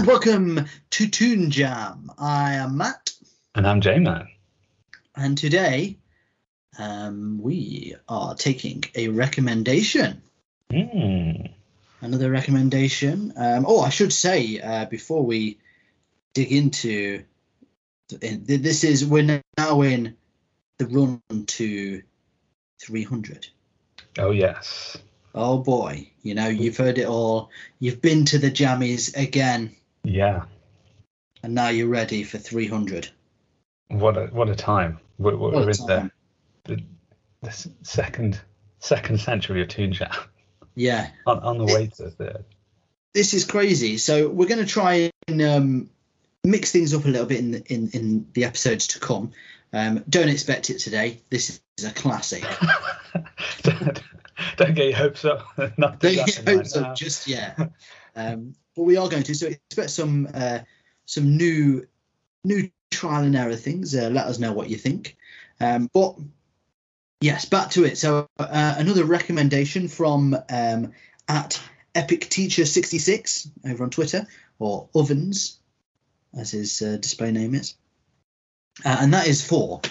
And welcome to Toon Jam. I am Matt, And I'm J-Man. and today um, we are taking a recommendation. Mm. Another recommendation. Um, oh, I should say uh, before we dig into in, this is we're now in the run to 300. Oh yes. Oh boy, you know you've heard it all. You've been to the jammies again, Yeah. and now you're ready for 300. What a what a time. We're, we're What a in the, time. the the s- second second century of Toon Jam Yeah, on, on the way to the third. this is crazy. So we're going to try and um, mix things up a little bit in the, in in the episodes to come. Um, don't expect it today. This is a classic. don't, don't get your hopes up. Not Don't get mind hopes up just yet. Um, but we are going to. So expect some uh, some new new trial and error things. Uh, let us know what you think. Um, but yes, back to it. So uh, another recommendation from um, at Epic Teacher 66 over on Twitter or Ovens, as his uh, display name is, uh, and that is for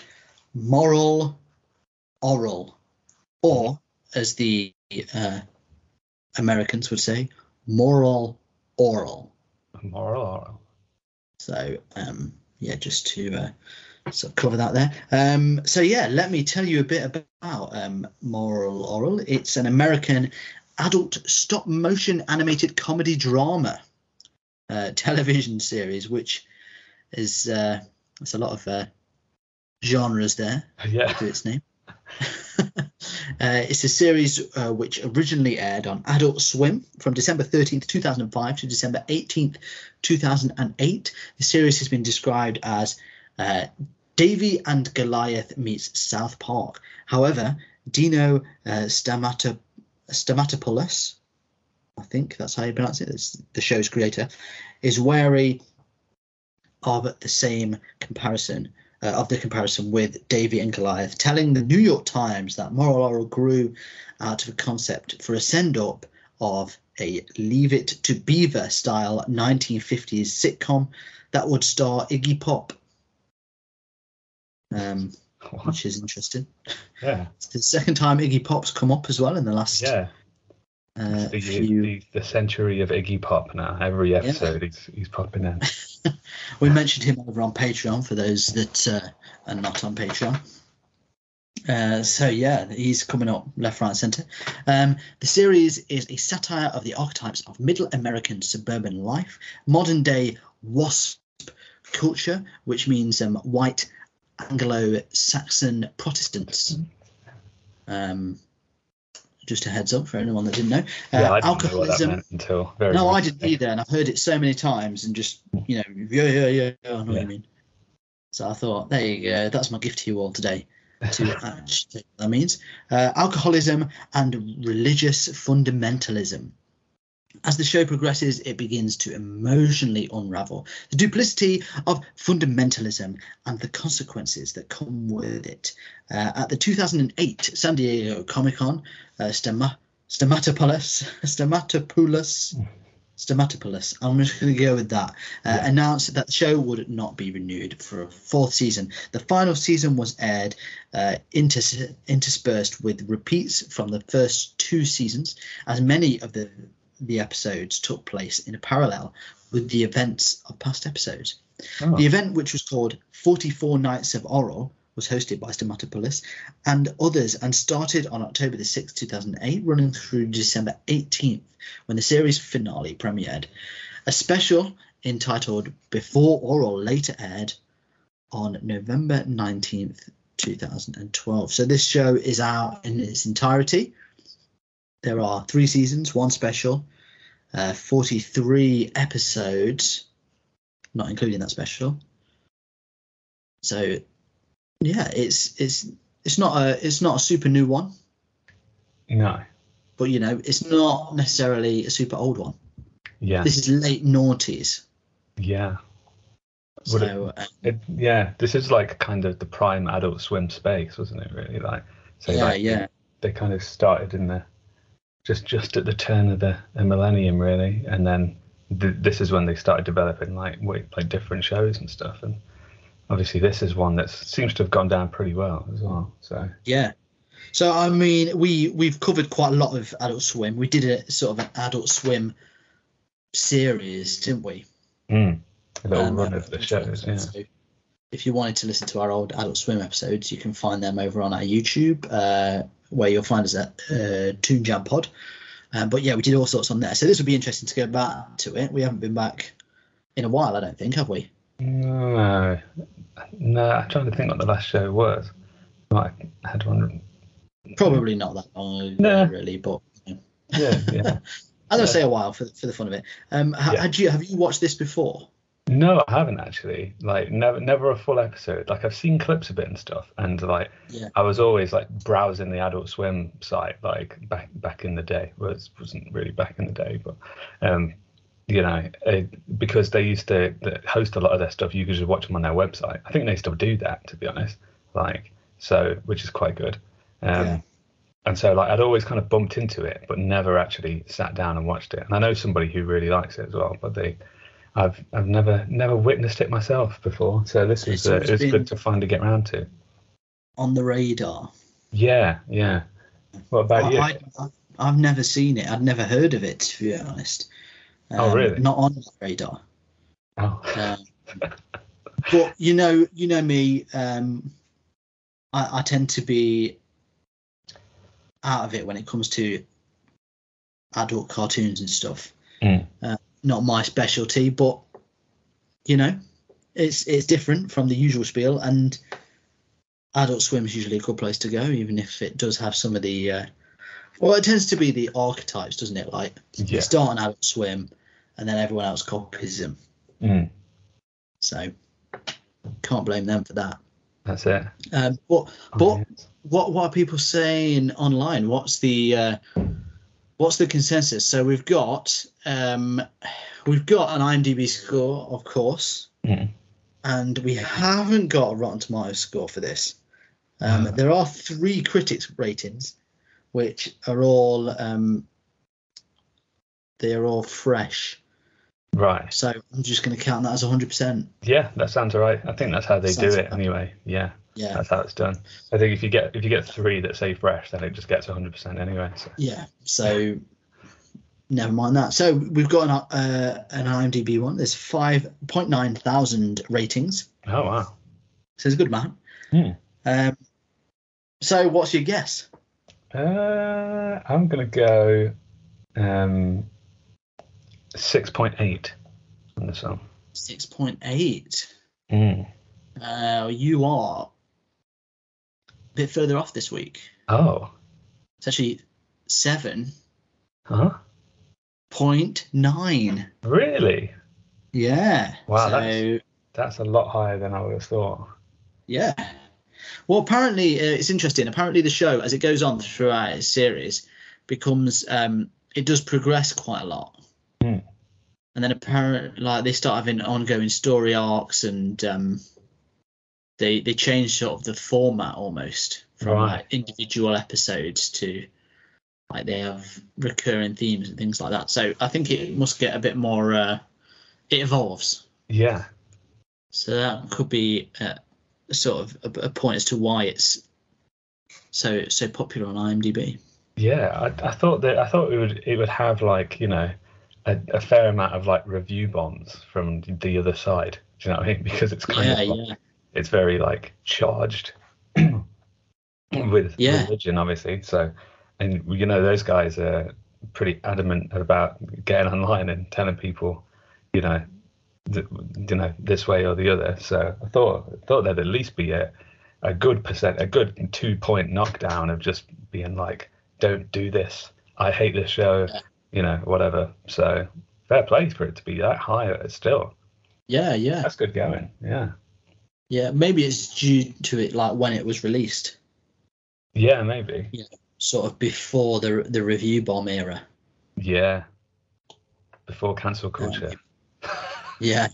Moral Orel, or as the uh, Americans would say, moral Orel. Moral Orel. So um, yeah, just to uh, sort of cover that there. Um, so yeah, let me tell you a bit about um, Moral Orel. It's an American adult stop motion animated comedy drama uh, television series, which is uh, there's a lot of uh, genres there Yeah. to its name. uh, it's a series uh, which originally aired on Adult Swim from December 13th, 2005 to December 18th, 2008. The series has been described as uh, Davy and Goliath meets South Park. However, Dino uh, Stamata, Stamatopoulos, I think that's how you pronounce it, it's the show's creator, is wary of the same comparison uh, of the comparison with Davy and Goliath, telling the New York Times that Moral Orel grew out of a concept for a send up of a Leave It to Beaver style 1950s sitcom that would star Iggy Pop, um, which is interesting. Yeah. It's the second time Iggy Pop's come up as well in the last Yeah. Uh, the, few. the, the century of Iggy Pop now. Every episode he's, he's popping in. We mentioned him over on Patreon for those that uh, are not on Patreon. Uh, so yeah, he's coming up left, right, centre. Um, the series is a satire of the archetypes of Middle American suburban life, modern day WASP culture, which means um, white Anglo-Saxon Protestants. Um, just a heads up for anyone that didn't know. Uh, yeah, I didn't know what that alcoholism. meant until very No, I didn't either, and I've heard it so many times, and just you know, yeah, yeah, yeah, I know what Yeah. you mean. So I thought, there you go, that's my gift to you all today. to actually that means uh, alcoholism and religious fundamentalism. As the show progresses, it begins to emotionally unravel the duplicity of fundamentalism and the consequences that come with it. Uh, at the 2008 San Diego Comic Con, uh, Stematopoulos, Stematopoulos, Stematopoulos, I'm just going to go with that, uh, announced that the show would not be renewed for a fourth season. The final season was aired uh, inters- interspersed with repeats from the first two seasons, as many of the the episodes took place in a parallel with the events of past episodes. Oh. The event, which was called 44 Nights of Oral, was hosted by Stematopoulos and others and started on October the 6th, 2008, running through December 18th when the series finale premiered. A special entitled Before Oral later aired on November 19th, 2012. So this show is out in its entirety. There are three seasons, one special, uh, 43 episodes, not including that special. So yeah, it's it's it's not a it's not a super new one, No. but you know it's not necessarily a super old one. Yeah. This is late noughties. Yeah. Would it- So uh, It, yeah, this is like kind of the prime Adult Swim space, wasn't it? Really, like so. yeah, like, yeah, They kind of started in the just just at the turn of the, the millennium, really, and then th- this is when they started developing like like different shows and stuff. And obviously, this is one that seems to have gone down pretty well as well. So yeah. So I mean, we we've covered quite a lot of Adult Swim. We did a sort of an Adult Swim series, didn't we? mm, a little Um, run of the shows. Yeah. If you wanted to listen to our old Adult Swim episodes, you can find them over on our YouTube, uh, where you'll find us at uh, Toon Jam Pod. Um, but yeah, we did all sorts on there. So this would be interesting to go back to it. We haven't been back in a while, I don't think, have we? No, no. I'm trying to think what the last show was. Might have had one. Probably not that long ago, No. really. But you know. Yeah, yeah. I'm gonna say a while for for the fun of it. Um, Yeah. had you have you watched this before? No, I haven't actually. Like, never, never a full episode. Like, I've seen clips of it and stuff, and like, Yeah. I was always like browsing the Adult Swim site, like back back in the day. Well, it wasn't really back in the day, but um, you know, it, because they used to host a lot of their stuff, you could just watch them on their website. I think they still do that, to be honest. Like, so which is quite good. Um, Yeah. And so, like, I'd always kind of bumped into it, but never actually sat down and watched it. And I know somebody who really likes it as well, but they, I've, I've never, never witnessed it myself before. So this was, uh, it's been- good to finally get round to. On the radar. Yeah, yeah. What about you? I, I, I've never seen it. I'd never heard of it, to be honest. Oh, Um, really? Not on the radar. oh, Um, but you know, you know me. Um, I, I tend to be out of it when it comes to adult cartoons and stuff. Mm. Uh, not my specialty, but you know, it's it's different from the usual spiel, and Adult Swim is usually a good place to go, even if it does have some of the. Uh, well, it tends to be the archetypes, doesn't it? Like Yeah. you start on Adult Swim, and then everyone else copies them. Mm, So can't blame them for that. that's it. Um, but Oh, but yes. what what are people saying online? What's the uh, what's the consensus? So we've got um, we've got an IMDb score, of course, Mm. and we haven't got a Rotten Tomatoes score for this. Um, Ah. There are three critics ratings, which are all um, they are all fresh. Right. So I'm just going to count that as 100%. Yeah, that sounds all right. I think that's how they Sounds do it about- anyway. Yeah, Yeah. that's how it's done. I think if you get if you get three that say fresh, then it just gets 100% anyway. So. Yeah. So never mind that. So we've got an uh, an IMDb one. There's 5.9 thousand ratings. Oh wow. So it's a good man. Hmm. Um, so what's your guess? Uh, I'm gonna go um, 6.8 on this one. 6.8. Mm. Uh, you are bit further off this week. Oh. It's actually 7.9. Huh? Really? Yeah. Wow, So that's- That's a lot higher than I would have thought. yeah. Well, apparently uh, it's interesting. Apparently, the show, as it goes on throughout its series, becomes um, it does progress quite a lot. Hmm. And then apparently, like they start having ongoing story arcs, and um, they they change sort of the format almost from Right. like individual episodes to like they have recurring themes and things like that. So I think it must get a bit more. Uh, it evolves. Yeah, So that could be uh, sort of a, a point as to why it's so so popular on IMDb. yeah. I, I thought that I thought it would it would have like you know a, a fair amount of like review bombs from the other side. Do you know what I mean? Because it's kind Yeah, of like, yeah, it's very like charged with Yeah. religion, obviously. So, and you know, those guys are pretty adamant about getting online and telling people, you know, th- you know, this way or the other. So I thought thought there'd at least be a a good percent, a good two point knockdown of just being like, don't do this. I hate this show. Yeah. You know, whatever. So fair play for it to be that high still. yeah, yeah, That's good going. Yeah. Yeah. Maybe it's due to it like when it was released, Yeah, maybe. Yeah, sort of before the the review bomb era. Yeah. Before cancel culture. Yeah,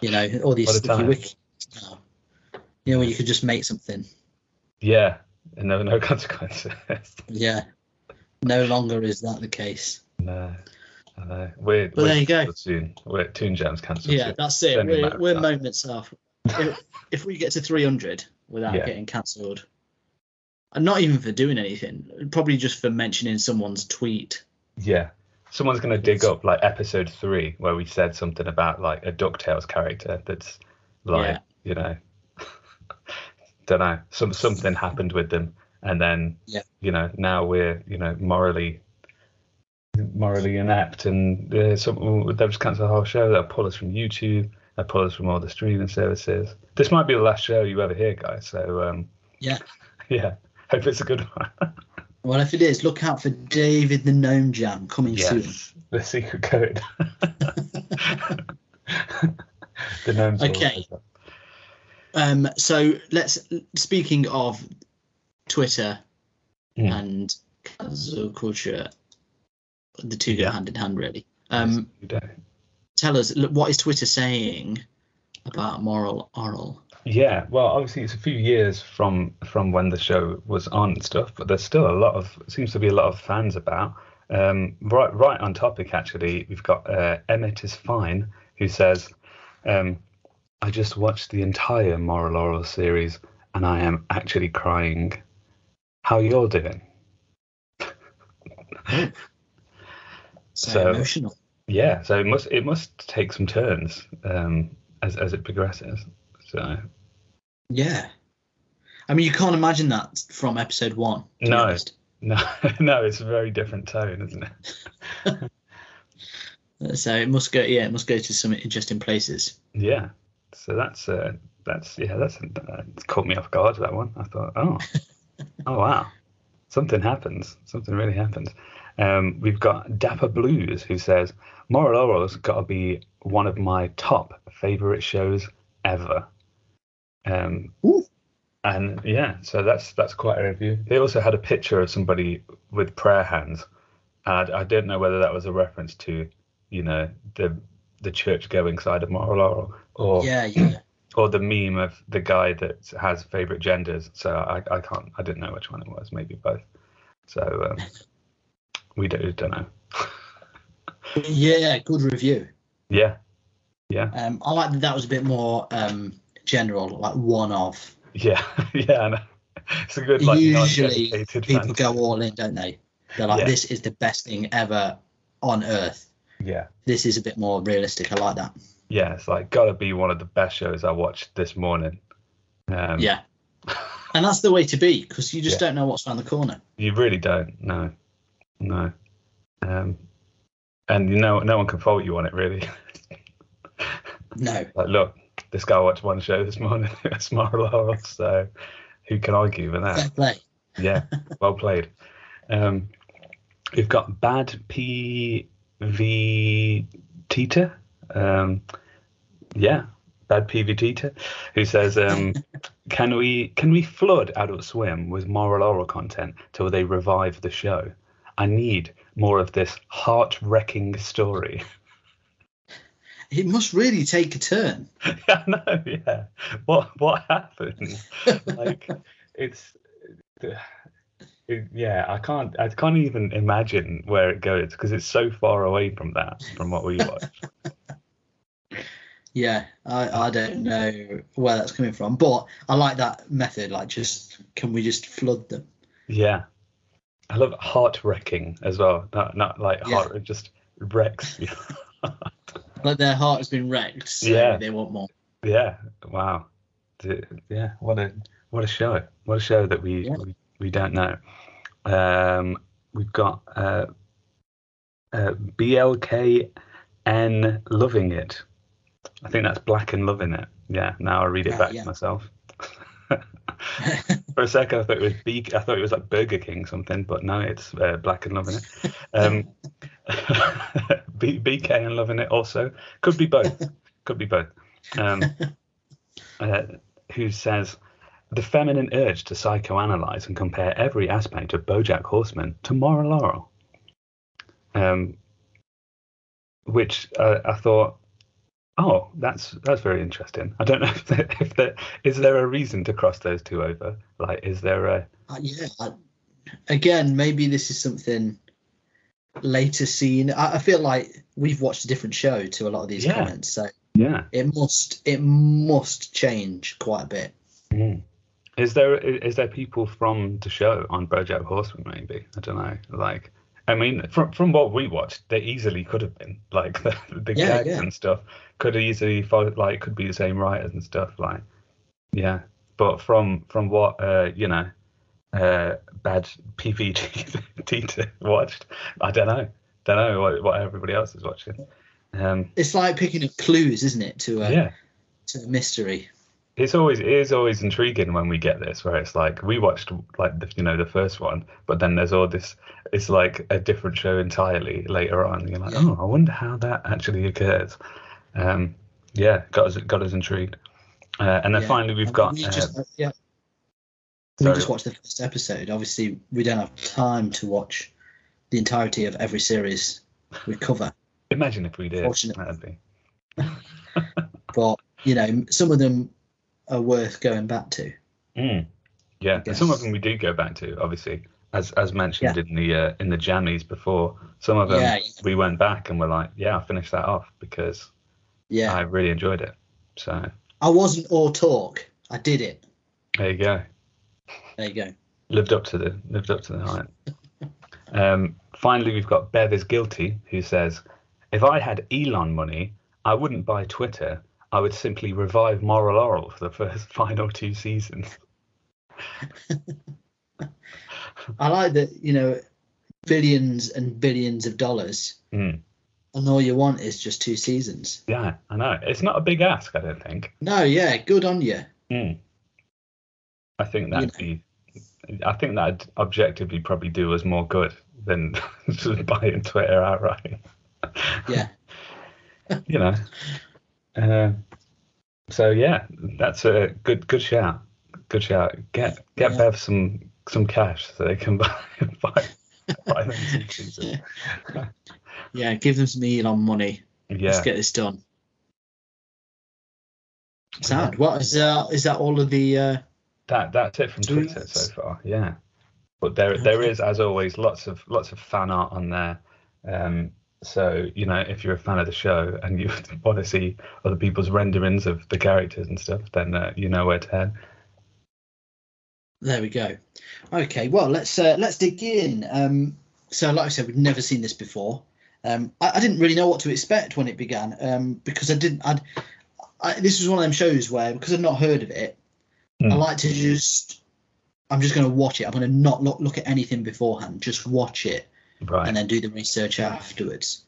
you know, all these sticky time. wiki. now. You know, where you could just make something. Yeah. And no no consequences. Yeah, no longer is that the case. no. I know. We're, But we're there you go. Soon. We're Toon Jam's cancelled. Yeah, soon. that's it. We're, we're moments off. If, if we get to 300 without Yeah. getting cancelled, and not even for doing anything, probably just for mentioning someone's tweet. Yeah. Someone's going to dig up like episode three where we said something about like a DuckTales character that's like, Yeah. you know, don't know, some something happened with them. And then, Yeah. you know, now we're, you know, morally morally inept and uh, some, they'll just cancel the whole show. They'll pull us from YouTube. They'll pull us from all the streaming services. This might be the last show you ever hear, guys. So, um, Yeah. yeah, hope it's a good one. Well, if it is, look out for David the Gnome Jam coming soon. The secret code. the gnomes. Okay. Um, so let's. Speaking of Twitter Mm. and cancel culture, the two go hand in hand, really. Um, do. Tell us look, what is Twitter saying about Moral Orel? Yeah, well, obviously it's a few years from from when the show was on and stuff, but there's still a lot of seems to be a lot of fans about. Um, right, right on topic actually, we've got uh, Emmett is fine who says, um, "I just watched the entire Moral Orel series and I am actually crying. How you're doing?" So, So- emotional. Yeah, so it must it must take some turns um, as as it progresses. So Yeah. I mean, you can't imagine that from episode one. No. no, no, it's a very different tone, isn't it? So it must go. Yeah, it must go to some interesting places. Yeah. So that's uh, that's yeah, that's uh, it's caught me off guard that one. I thought, oh, oh wow, something happens. Something really happens. Um, we've got Dapper Blues who says Moral Orel's got to be one of my top favorite shows ever. Um, Ooh. and yeah, so that's that's quite a review. They also had a picture of somebody with prayer hands. And I, don't know whether that was a reference to, you know, the the church going side of Moral Orel or Yeah, yeah. or the meme of the guy that has favorite genders. So I, I can't I didn't know which one it was. Maybe both. So um, we don't don't know. Yeah, good review. Yeah, yeah, Um, I like that that was a bit more um, general, like one of. yeah, yeah. I know. It's a good like Usually people go all in, don't they? They're like, Yeah. this is the best thing ever on earth. Yeah, This is a bit more realistic. I like that. yeah. It's like gotta be one of the best shows I watched this morning. Um, yeah. And that's the way to be because you just Yeah. don't know what's around the corner. You really don't. No, no. Um, and you know, no one can fault you on it really. No. like, look, this guy watched one show this morning. it's Moral Orel, so who can argue with that? Fair play. Yeah, well played. Um, we've got Bad P V Tita. Um, yeah, bad PVT who says, um, "Can we can we flood Adult Swim with Moral Orel content till they revive the show? I need more of this heart wrecking story." It must really take a turn. I know, yeah. What what happened? like, it's. Uh, it, yeah, I can't. I can't even imagine where it goes because it's so far away from that, from what we watch. Yeah, I, I don't know where that's coming from, but I like that method. Like, just can we just flood them? Yeah, I love heart wrecking as well. Not not like Yeah. heart. It just wrecks. you. Like their heart has been wrecked, so Yeah. they want more. yeah. Wow. Yeah. What a what a show. What a show that we Yeah. we, we don't know. Um, we've got uh, uh, BLKN loving it. I think that's black and loving it. Yeah. Now I read it Right, back yeah. to myself. For a second, I thought it was B. I thought it was like Burger King something, but no, it's uh, Black and Loving It. Um, B, BK and Loving It also could be both. Could be both. Um, uh, who says the feminine urge to psychoanalyze and compare every aspect of BoJack Horseman to Moral Orel, um, which uh, I thought Oh, that's that's very interesting. I don't know if there, if there is there a reason to cross those two over. Like, is there a Uh, yeah. I, again, maybe this is something later seen. I, I feel like we've watched a different show to a lot of these Yeah. comments, so yeah? it must it must change quite a bit. Mm. Is there is there people from the show on BoJack Horseman? Maybe I don't know. Like, I mean, from from what we watched, they easily could have been like the, the Yeah, gags yeah. and stuff could easily follow, like could be the same writers and stuff. Like, yeah. But from from what uh you know, uh bad PVG watched, I don't know. Don't know what what everybody else is watching. Um, It's like picking up clues, isn't it, to a yeah. to a mystery. It's always it is always intriguing when we get this where it's like we watched like the, you know the first one but then there's all this it's like a different show entirely later on you're like oh i wonder how that actually occurs um yeah got us got us intrigued uh, and then Yeah. finally we've got we uh, yeah. We sorry. just watched the first episode. Obviously, we don't have time to watch the entirety of every series we cover. imagine if we did Fortunately. that'd be But you know, some of them are worth going back to. Mm. Yeah, and some of them we do go back to, obviously, as as mentioned Yeah. in the uh, in the jammies before. Some of them Yeah, we went back and were like, yeah, I finished that off because Yeah, I really enjoyed it. So I wasn't all talk. I did it. there you go. There you go. Lived up to the lived up to the hype. um, finally, we've got Bev is guilty, who says, "If I had Elon money, I wouldn't buy Twitter. I would simply revive Moral Orel for the first final two seasons." I like that. You know, billions and billions of dollars, Mm. and all you want is just two seasons. Yeah, I know. It's not a big ask, I don't think. No, yeah, good on you. Mm. I think that'd be. I think that'd objectively probably do us more good than just buying Twitter outright. Yeah. you know. Uh, so yeah, that's a good good shout. Good shout. Get get Yeah. Bev some some cash so they can buy buy, buy them some. Yeah, give them some Elon money. Let's Yeah. get this done. Sound. What is uh, is that all of the uh That that's it from Twitter so far. Yeah, but there there is as always lots of lots of fan art on there. Um, so you know if you're a fan of the show and you want to see other people's renderings of the characters and stuff, then uh, you know where to head. There we go. Okay, well let's uh, let's dig in. Um, so like I said, we've never seen this before. Um, I, I didn't really know what to expect when it began um, because I didn't. I'd, I, this was one of them shows where because I'd not heard of it, I Mm. like to just. I'm just going to watch it. I'm going to not look look at anything beforehand. Just watch it Right. and then do the research afterwards,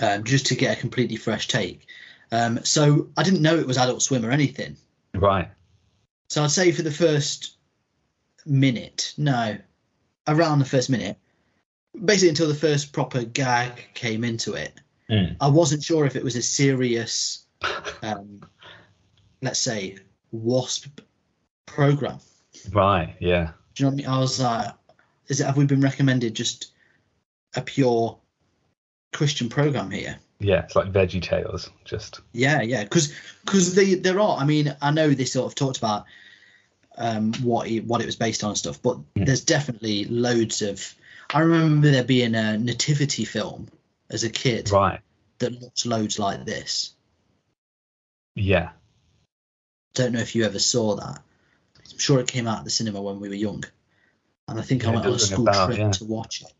um, just to get a completely fresh take. Um, so I didn't know it was Adult Swim or anything. right. So I'd say for the first minute, no, around the first minute, basically until the first proper gag came into it, Mm. I wasn't sure if it was a serious um, let's say wasp program Right. Yeah. do you know what i mean i was like is it have we been recommended just a pure christian program here Yeah. It's like Veggie Tales. Just. Yeah, yeah, because because they there are. I mean, I know they sort of talked about um, what it, what it was based on and stuff, but Mm. there's definitely loads of. I remember there being a nativity film as a kid Right. that looked loads like this. Yeah. Don't know if you ever saw that. I'm sure it came out at the cinema when we were young, and I think Yeah, I went on a does ring a school bell, trip yeah. to watch it.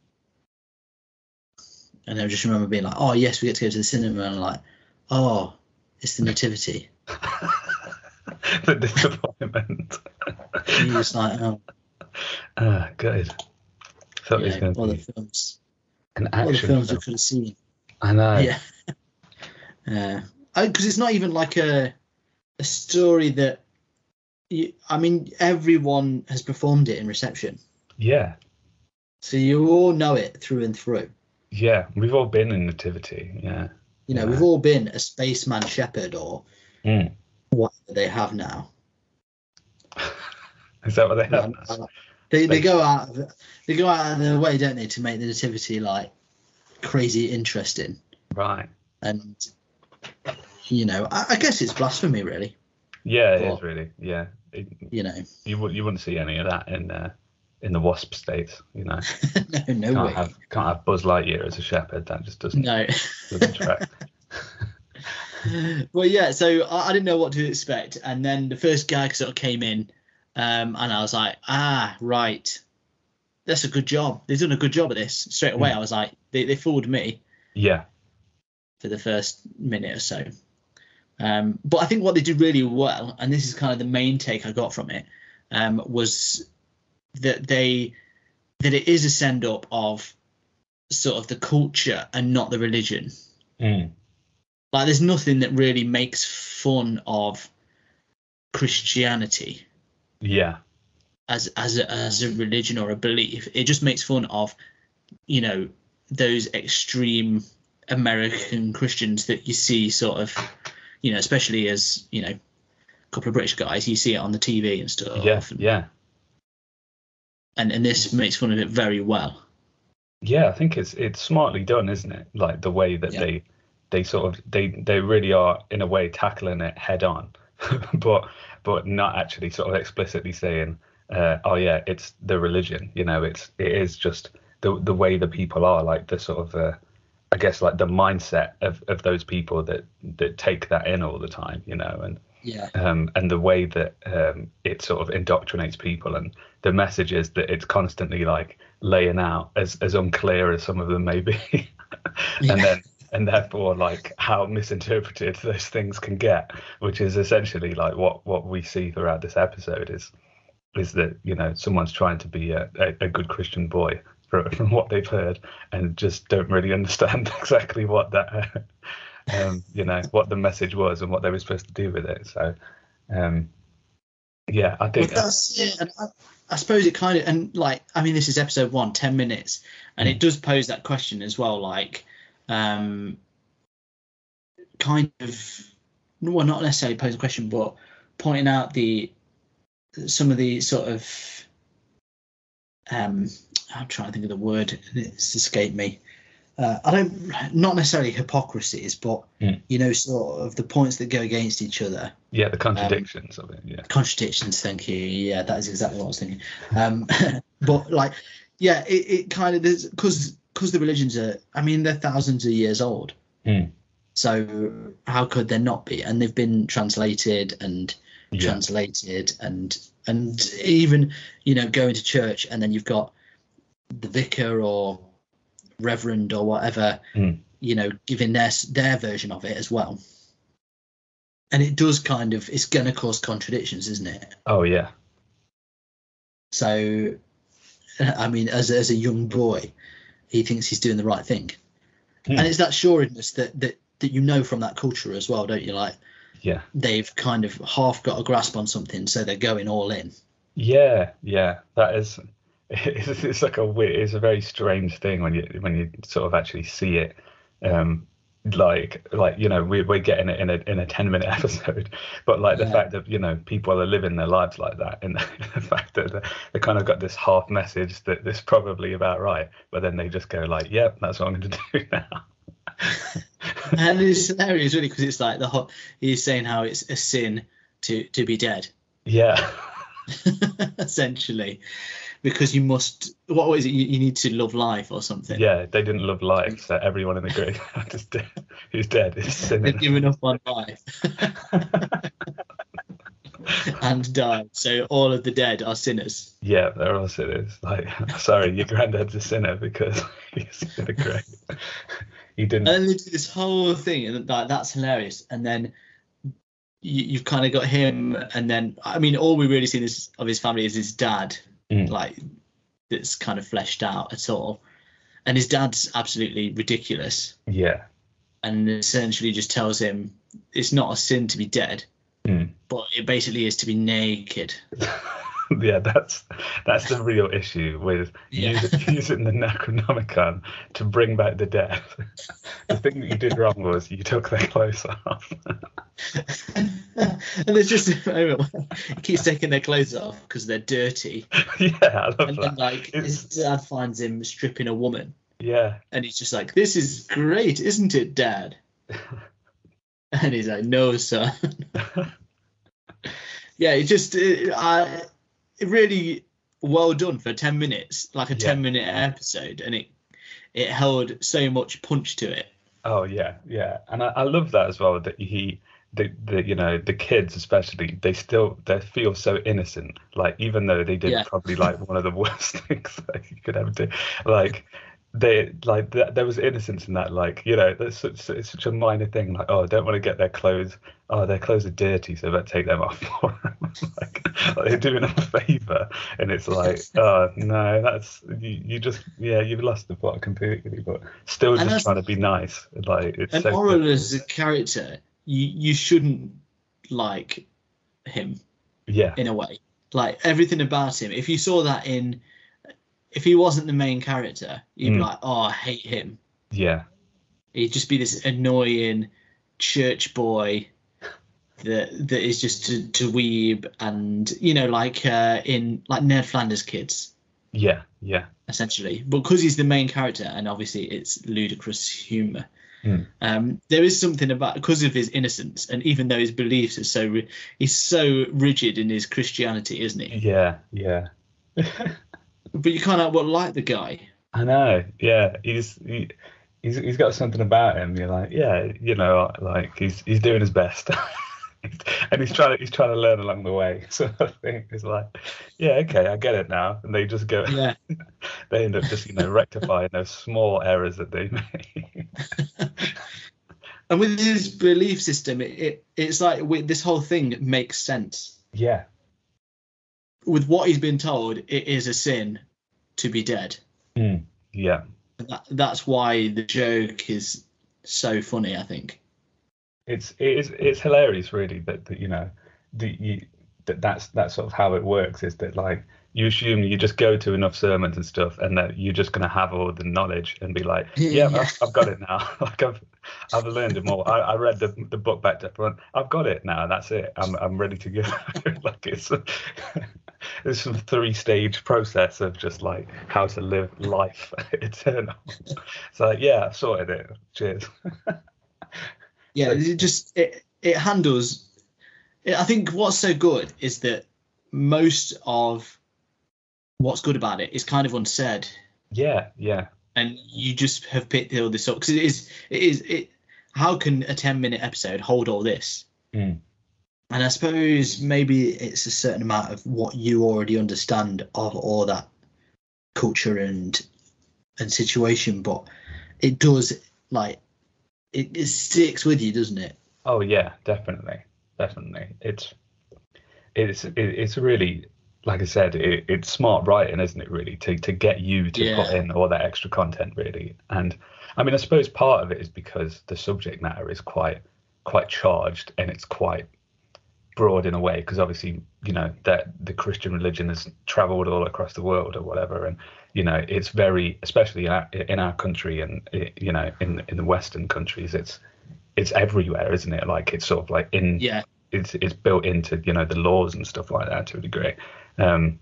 And I just remember being like, "Oh yes, we get to go to the cinema," and I'm like, "Oh, it's the nativity." the disappointment. And you're just like, "Oh, Ah, good. Thought yeah, going all to the films." an all the films we film. could have seen. I know. Yeah. Yeah. Because it's not even like a a story that. You, I mean, everyone has performed it in reception, Yeah. so you all know it through and through. Yeah. We've all been in Nativity. Yeah. You know, Yeah. we've all been a spaceman shepherd or Mm. whatever they have now. Is that what they have? Um, they they go out of, they go out of their way, don't they, to make the nativity like crazy interesting. Right. And you know, I, I guess it's blasphemy, really. Yeah, it Cool. is really. Yeah. It, You know, you would you wouldn't see any of that in uh, in the Wasp state. You know, no, no can't way. have can't have Buzz Lightyear as a shepherd. That just doesn't No. doesn't track. well, yeah. So I, I didn't know what to expect, and then the first gag sort of came in, um, and I was like, ah, right, that's a good job. They've done a good job at this. Straight away, I was like, they they fooled me yeah. for the first minute or so. Um, but I think what they did really well, and this is kind of the main take I got from it, um, was that they that it is a send up of sort of the culture and not the religion. Mm. Like there's nothing that really makes fun of Christianity Yeah. as as a, as a religion or a belief. It just makes fun of, you know, those extreme American Christians that you see sort of, you know, especially as you know, a couple of British guys, you see it on the TV and stuff. Yeah. and, Yeah. And and this makes fun of it very well. Yeah, I think it's it's smartly done, isn't it? Like the way that Yeah. they they sort of they they really are in a way tackling it head on, but but not actually sort of explicitly saying, uh, oh yeah, it's the religion. You know, it's it is just the the way the people are, like the sort of uh, I guess like the mindset of of those people that that take that in all the time. You know, and Yeah. um, and the way that um, it sort of indoctrinates people and the messages that it's constantly like laying out as, as unclear as some of them may be Yeah. and then and therefore like how misinterpreted those things can get which is essentially like what what we see throughout this episode is is that you know someone's trying to be a, a, a good christian boy from, from what they've heard and just don't really understand exactly what that um, you know what the message was and what they were supposed to do with it. So, um, yeah, I Well, think that's it. And I, I suppose it kind of and like I mean this is episode one, 10 minutes, and Mm. it does pose that question as well, like um kind of well not necessarily pose a question, but pointing out the some of the sort of um I'm trying to think of the word, it's escaped me. Uh, I don't not necessarily hypocrisies, but Mm. you know, sort of the points that go against each other yeah, the contradictions of it. Yeah, contradictions thank you yeah that is exactly what i was thinking um but like yeah it, it kind of there's because because the religions are i mean they're thousands of years old Hmm. so how could there not be and they've been translated and yeah, translated and and even you know going to church and then you've got the vicar or reverend or whatever Mm. you know giving their their version of it as well. And it does kind of it's going to cause contradictions isn't it? Oh yeah, so i mean as, as a young boy he thinks he's doing the right thing. Hmm. and it's that sureness that that that you know from that culture as well don't you? Like yeah, they've kind of half got a grasp on something so they're going all in. Yeah, yeah. That is, it's, it's like a weird, it's a very strange thing when you when you sort of actually see it. Um, like like you know we, we're getting it in a in a 10 minute episode but like the Yeah. fact that you know people are living their lives like that and the fact that they, kind of got this half message that this is probably about right but then they just go like yep that's what i'm going to do now and it's hilarious really because it's like the whole he's saying how it's a sin to to be dead yeah essentially because you must what was it you, you need to love life or something. Yeah they didn't love life so everyone in the graveyard is dead. Who's dead? Is they've given up on life. And died. So all of the dead are sinners. Yeah they're all sinners. Like sorry your granddad's a sinner because he's in the grave. He didn't. And then they do this whole thing and like that's hilarious. And then you, you've kind of got him and then i mean all we really see this of his family is his dad Mm. like that's kind of fleshed out at all and his dad's absolutely ridiculous yeah and essentially just tells him it's not a sin to be dead Mm. but it basically is to be naked yeah, that's that's the real issue with Yeah. using, using the Necronomicon to bring back the dead. the thing that you did wrong was you took their clothes off. and there's just a moment he keeps taking their clothes off because they're dirty yeah, I love and that. then like his dad finds him stripping a woman yeah, And he's just like, "This is great, isn't it, Dad?" and he's like, "No, son." yeah, it just, it, I, really well done for ten minutes, like a Yeah. ten minute episode, and it it held so much punch to it. Oh yeah, yeah, and I, I love that as well. That he, the, the you know the kids especially, they still they feel so innocent. Like even though they did Yeah. probably like one of the worst things that you could ever do, like they like th- there was innocence in that. Like you know that's such, it's such a minor thing. Like oh, I don't want to get their clothes. Oh, their clothes are dirty, so let's take them off for like, like they're doing them a favor, and it's like oh no, that's you, you just yeah you've lost the plot completely, but still And just trying to be nice. Like it's And so Orel as a character, you you shouldn't like him yeah, in a way. Like everything about him. If you saw that in, if he wasn't the main character, you'd be Mm. like, "Oh, I hate him." yeah, He'd just be this annoying church boy that that is just to, to weeb and you know like uh, in like Ned Flanders kids yeah, yeah, essentially. But because he's the main character and obviously it's ludicrous humor. Hmm. Um, there is something about because of his innocence and even though his beliefs are so he's so rigid in his Christianity, isn't he? yeah, yeah. But you kind of well like the guy. I know. Yeah, he's he, he's he's got something about him. You're like, yeah, you know, like he's he's doing his best, and he's trying to he's trying to learn along the way. So I think it's like, yeah, okay, I get it now. And they just go, Yeah. they end up just you know rectifying those small errors that they make. And with his belief system, it, it it's like with this whole thing makes sense. yeah, With what he's been told, it is a sin to be dead. Mm, yeah. That, that's why the joke is so funny. I think. it's it is it's hilarious really that, that you know the you that that's that's sort of how it works is that like you assume you just go to enough sermons and stuff and that you're just going to have all the knowledge and be like yeah, Yeah. I've, I've got it now. Like i've i've learned it more. I, I read the, the book back to front. I've got it now. That's it. I'm, I'm ready to go. Like it's it's some three stage process of just like how to live life eternal. So like, yeah i've sorted it. Cheers. Yeah, it just it it handles. It, I think what's so good is that most of what's good about it is kind of unsaid, yeah yeah and you just have picked all this up because it is it is it. How can a ten minute episode hold all this? Mm. And I suppose maybe it's a certain amount of what you already understand of all that culture and and situation, but it does like it, it sticks with you, doesn't it? Oh yeah, definitely, definitely. It's it's it's really like I said, it, it's smart writing, isn't it? Really, to to get you to Yeah. put in all that extra content, really. And I mean, I suppose part of it is because the subject matter is quite quite charged and it's quite broad in a way because obviously you know that the christian religion has traveled all across the world or whatever and you know it's very especially in our, in our country and eh, you know in in the western countries it's it's everywhere isn't it like it's sort of like in Yeah. it's it's built into you know the laws and stuff like that to a degree um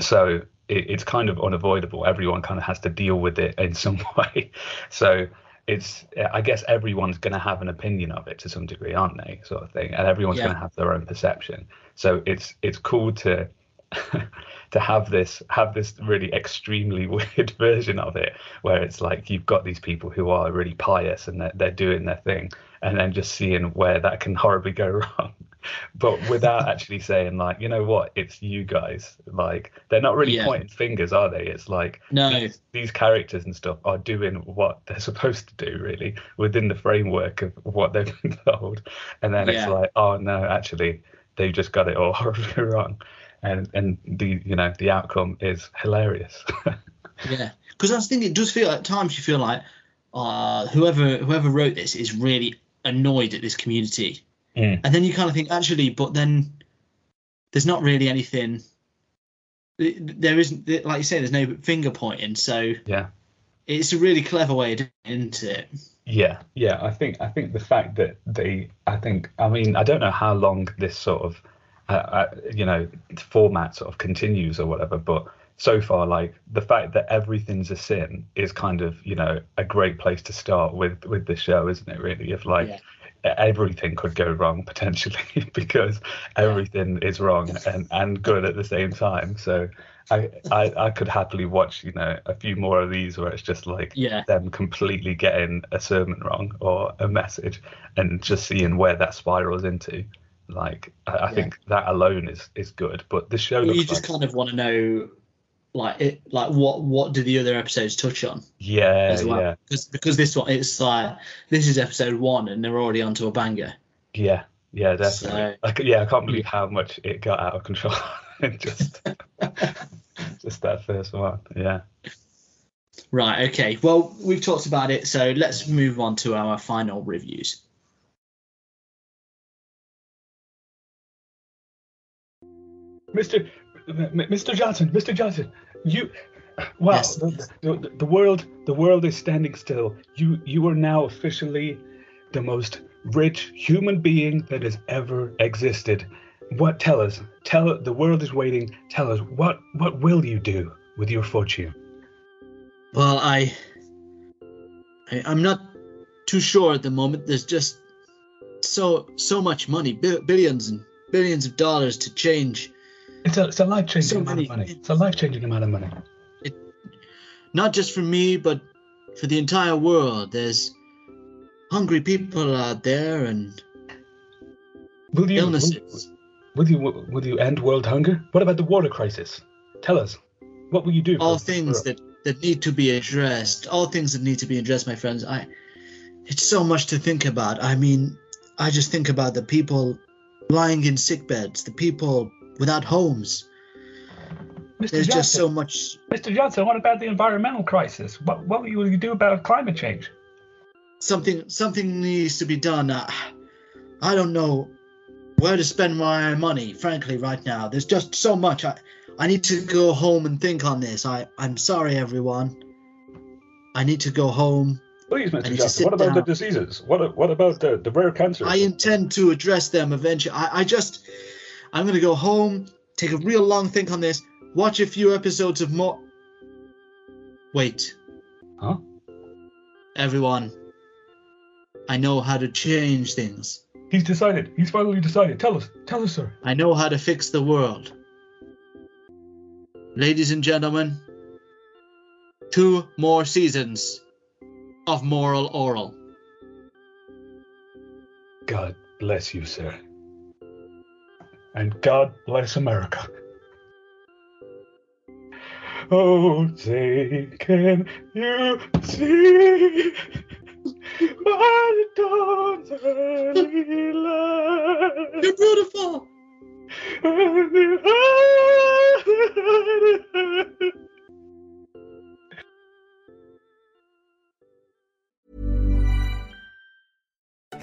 so it, it's kind of unavoidable. Everyone kind of has to deal with it in some way. So it's i guess everyone's going to have an opinion of it to some degree aren't they sort of thing? And everyone's Yeah. going to have their own perception. So it's it's cool to to have this have this really extremely weird version of it where it's like you've got these people who are really pious and they're, they're doing their thing and then just seeing where that can horribly go wrong but without actually saying like you know what? It's you guys. Like they're not really Yeah. pointing fingers are they? It's like No. these, these characters and stuff are doing what they're supposed to do really within the framework of what they've been told. And then it's like oh no actually they've just got it all horribly wrong. And and the you know the outcome is hilarious. Yeah, because I was thinking, it does feel at times you feel like uh, whoever whoever wrote this is really annoyed at this community, Mm. and then you kind of think actually, but then there's not really anything. There isn't, like you say, there's no finger pointing, so yeah it's a really clever way of doing it? Yeah, yeah. I think I think the fact that they, I think, I mean, I don't know how long this sort of, uh, uh, you know, format sort of continues or whatever, but so far, like the fact that everything's a sin is kind of, you know, a great place to start with with the show, isn't it? Really, if like. Yeah. Everything could go wrong potentially because everything is wrong and, and good at the same time. So I, I I could happily watch you know a few more of these where it's just like Yeah. them completely getting a sermon wrong or a message and just seeing where that spirals into. Like I, I Yeah. think that alone is is good. But the show you just like, kind of want to know, like it, like what what do the other episodes touch on yeah, as well? yeah, Because because this one it's like this is episode one and they're already onto a banger. yeah, yeah, definitely. So- Like yeah, I can't believe how much it got out of control. just just that first one. Yeah. Right, okay. Well, we've talked about it, so let's move on to our final reviews. Mr. Mr. Johnson, Mr. Johnson, you. Wow, Yes. the, the, the world, the world is standing still. You, you are now officially the most rich human being that has ever existed. What? Tell us. Tell the world is waiting. Tell us what, what will you do with your fortune? Well, I, I I'm not too sure at the moment. There's just so so much money, bi- billions and billions of dollars to change. It's a, it's a life changing So amount many- of money. It's a life changing amount of money. Not just for me, but for the entire world. There's hungry people out there and Will you? illnesses. Will you? Will you end world hunger? What about the water crisis? Tell us. What will you do? all for things world? that that need to be addressed all things that need to be addressed my friends i it's so much to think about i mean i just think about the people lying in sick beds the people without homes Mr. there's just so much Mr. Johnson, what about the environmental crisis? What what will you do about climate change? something something needs to be done uh, i don't know where to spend my money frankly right now there's just so much i i need to go home and think on this i i'm sorry everyone i need to go home Please, Mr. Johnson, what about the diseases? What what about the, the rare cancers? I intend to address them eventually. I, I just, I'm going to go home, take a real long think on this, watch a few episodes of more. Wait. Huh? Everyone, I know how to change things. He's decided. He's finally decided. Tell us. Tell us, sir. I know how to fix the world. Ladies and gentlemen, two more seasons of Moral Orel. God bless you, sir. And God bless America. Oh, say, can you see by the dawn's early light? You're beautiful!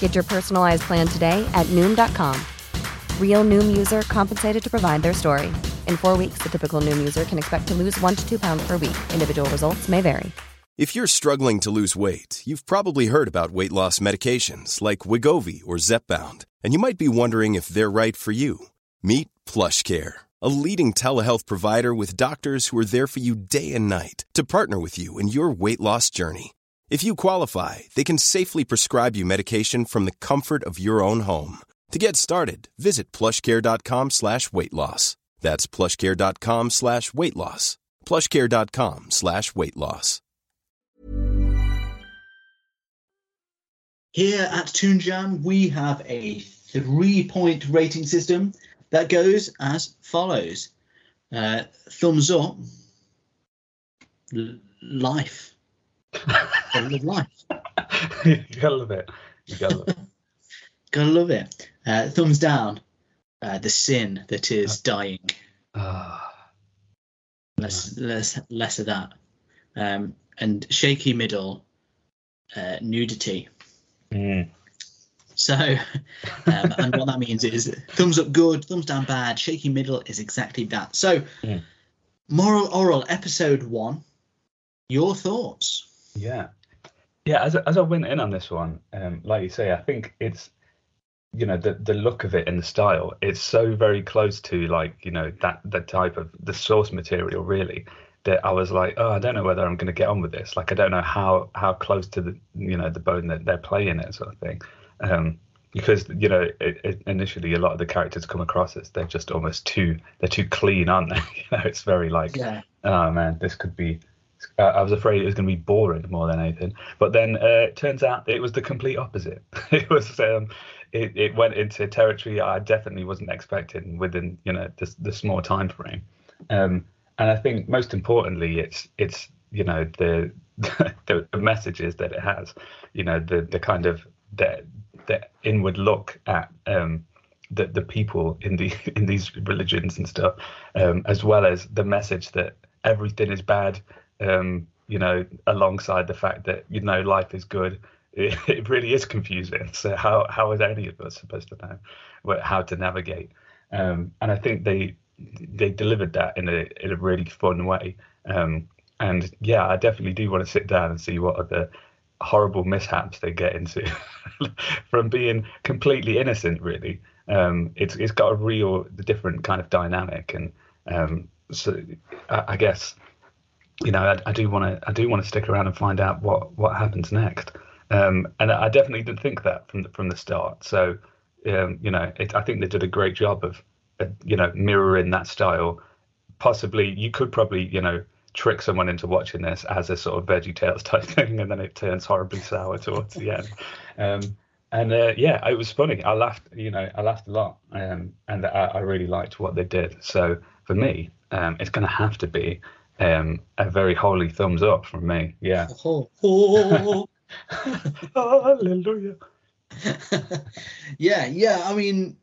Get your personalized plan today at Noom.com. Real Noom user compensated to provide their story. In four weeks, the typical Noom user can expect to lose one to two pounds per week. Individual results may vary. If you're struggling to lose weight, you've probably heard about weight loss medications like Wegovy or Zepbound, and you might be wondering if they're right for you. Meet PlushCare, a leading telehealth provider with doctors who are there for you day and night to partner with you in your weight loss journey. If you qualify, they can safely prescribe you medication from the comfort of your own home. To get started, visit plushcare.com slash weight loss. That's plushcare.com slash weight loss. plushcare.com slash weight loss. Here at Toonjam, we have a three-point rating system that goes as follows: uh, thumbs up, life, gotta love life, you gotta love it. You gotta love it. gotta love it. Uh, thumbs down, uh, the sin that is dying. Ah, Less, less, less of that. Um, and shaky middle, uh, nudity. mm. So, um, and what that means is thumbs up good, thumbs down bad, shaky middle is exactly that. So, Mm. Moral Orel episode one. Your thoughts? Yeah, yeah. As I- as I went in on this one, um, like you say, I think it's you know the the look of it and the style. It's so very close to like you know that the type of the source material really that I was like, oh, I don't know whether I'm going to get on with this. Like I don't know how how close to the you know the bone that they're playing it sort of thing. Um, because you know it, it, initially a lot of the characters come across as they're just almost too they're too clean aren't they you know it's very like Yeah. oh man, this could be. Uh, I was afraid it was going to be boring more than anything, but then uh, it turns out it was the complete opposite. it was um, it, it went into territory I definitely wasn't expecting within you know the, the small time frame, um, and I think most importantly it's it's you know the the, the messages that it has, you know the the kind of the the inward look at um, the the people in the in these religions and stuff, um, as well as the message that everything is bad. Um, you know, alongside the fact that you know life is good, it, it really is confusing. So how how is any of us supposed to know how to navigate? Um, and I think they they delivered that in a in a really fun way. Um, and yeah, I definitely do want to sit down and see what are the horrible mishaps they get into from being completely innocent. Really, um, it's it's got a real different kind of dynamic, and um, so I, I guess you know I, I do want to I do want to stick around and find out what what happens next. Um, and I definitely didn't think that from the, from the start. So um, you know, it, I think they did a great job of uh, you know mirroring that style. Possibly, you could probably you know trick someone into watching this as a sort of Veggie Tales type thing, and then it turns horribly sour towards the end. Um, and uh, yeah, it was funny. I laughed, you know, I laughed a lot, um, and I, I really liked what they did. So for me, um, it's going to have to be um, a very holy thumbs up from me. Yeah. Oh, oh. Hallelujah. yeah, yeah. I mean,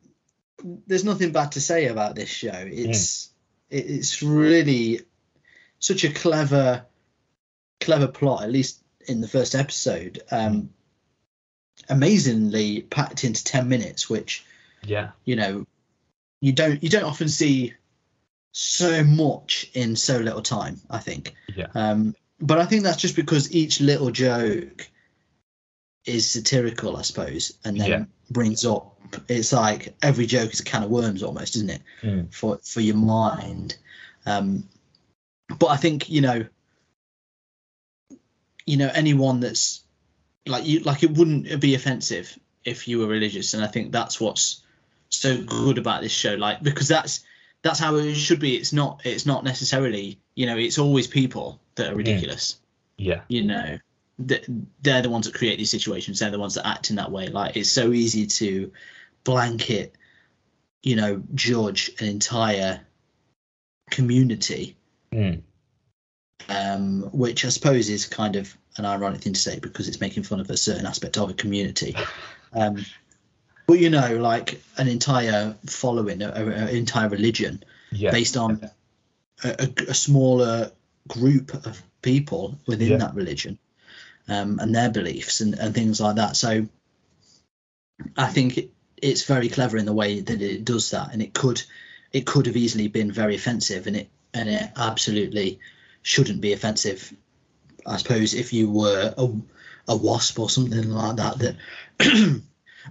there's nothing bad to say about this show. It's it, it's really such a clever, clever plot. At least in the first episode, um, amazingly packed into ten minutes, which Yeah. You know, you don't you don't often see so much in so little time. I think. Yeah. Um, but I think that's just because each little joke is satirical, I suppose, and then Yeah. brings up. It's like every joke is a can of worms, almost, isn't it? Mm. For for your mind. Um, but I think you know, you know, anyone that's like you, like it wouldn't be offensive if you were religious, and I think that's what's so good about this show. Like because that's that's how it should be. It's not. It's not necessarily. You know, it's always people that are ridiculous Yeah. you know th- they're the ones that create these situations they're the ones that act in that way like it's so easy to blanket you know judge an entire community Mm. um, which i suppose is kind of an ironic thing to say because it's making fun of a certain aspect of a community um, but you know like an entire following an entire religion Yeah. based on a, a, a smaller group of people within Yeah. that religion um, and their beliefs and, and things like that. So I think it, it's very clever in the way that it does that, and it could it could have easily been very offensive, and it and it absolutely shouldn't be offensive. I suppose if you were a, a wasp or something like that, that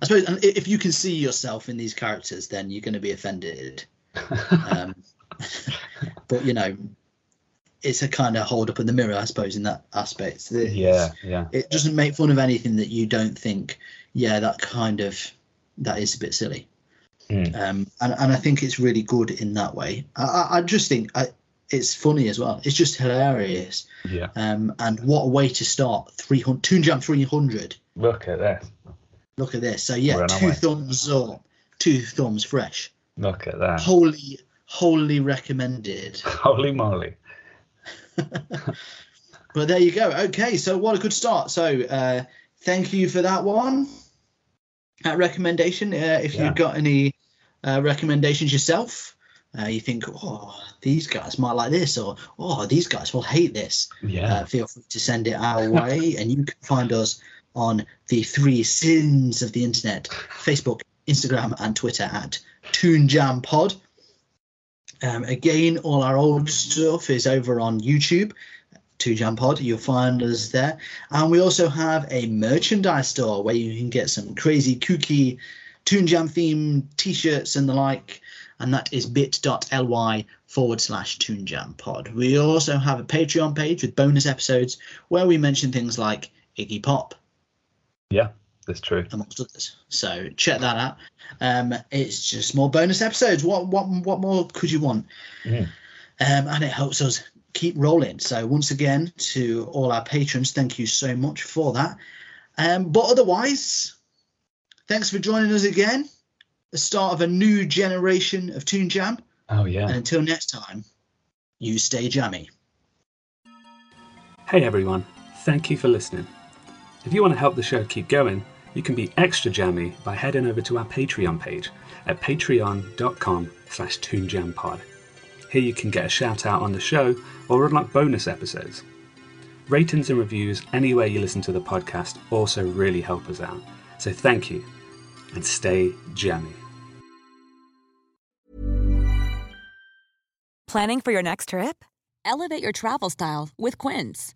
I suppose and if you can see yourself in these characters, then you're going to be offended. Um, but you know, it's a kind of hold up in the mirror, I suppose, in that aspect. That Yeah. Yeah. It doesn't make fun of anything that you don't think, yeah, that kind of that is a bit silly. Mm. Um, and and I think it's really good in that way. I, I, just think I, it's funny as well. It's just hilarious. Yeah. Um, and what a way to start 300 Toon Jam 300. Look at this. Look at this. So yeah, two thumbs up, two thumbs fresh. Look at that. Holy, wholly recommended. Holy moly. But there you go. Okay, so what a good start. So uh, thank you for that one. That recommendation. Uh, if Yeah. you've got any uh, recommendations yourself, uh, you think, oh, these guys might like this, or oh, these guys will hate this. Yeah. Uh, feel free to send it our way, and you can find us on the three sins of the internet: Facebook, Instagram, and Twitter at Toon Jam Pod. Um, again, all our old stuff is over on YouTube. Toon Jam Pod, you'll find us there. And we also have a merchandise store where you can get some crazy, kooky Toon Jam themed t shirts and the like. And that is bit.ly forward slash Toon Jam Pod. We also have a Patreon page with bonus episodes where we mention things like Iggy Pop, Yeah. That's true. amongst others. So check that out. Um, it's just more bonus episodes. What what what more could you want? Mhm. Um, and it helps us keep rolling. So once again, to all our patrons, thank you so much for that. Um, but otherwise, thanks for joining us again. The start of a new generation of Toon Jam. Oh yeah. And until next time, you stay jammy. Hey everyone, thank you for listening. If you want to help the show keep going, you can be extra jammy by heading over to our Patreon page at patreon.com slash toonjampod. Here you can get a shout out on the show or unlock bonus episodes. Ratings and reviews anywhere you listen to the podcast also really help us out. So thank you and stay jammy. Planning for your next trip? Elevate your travel style with Quince.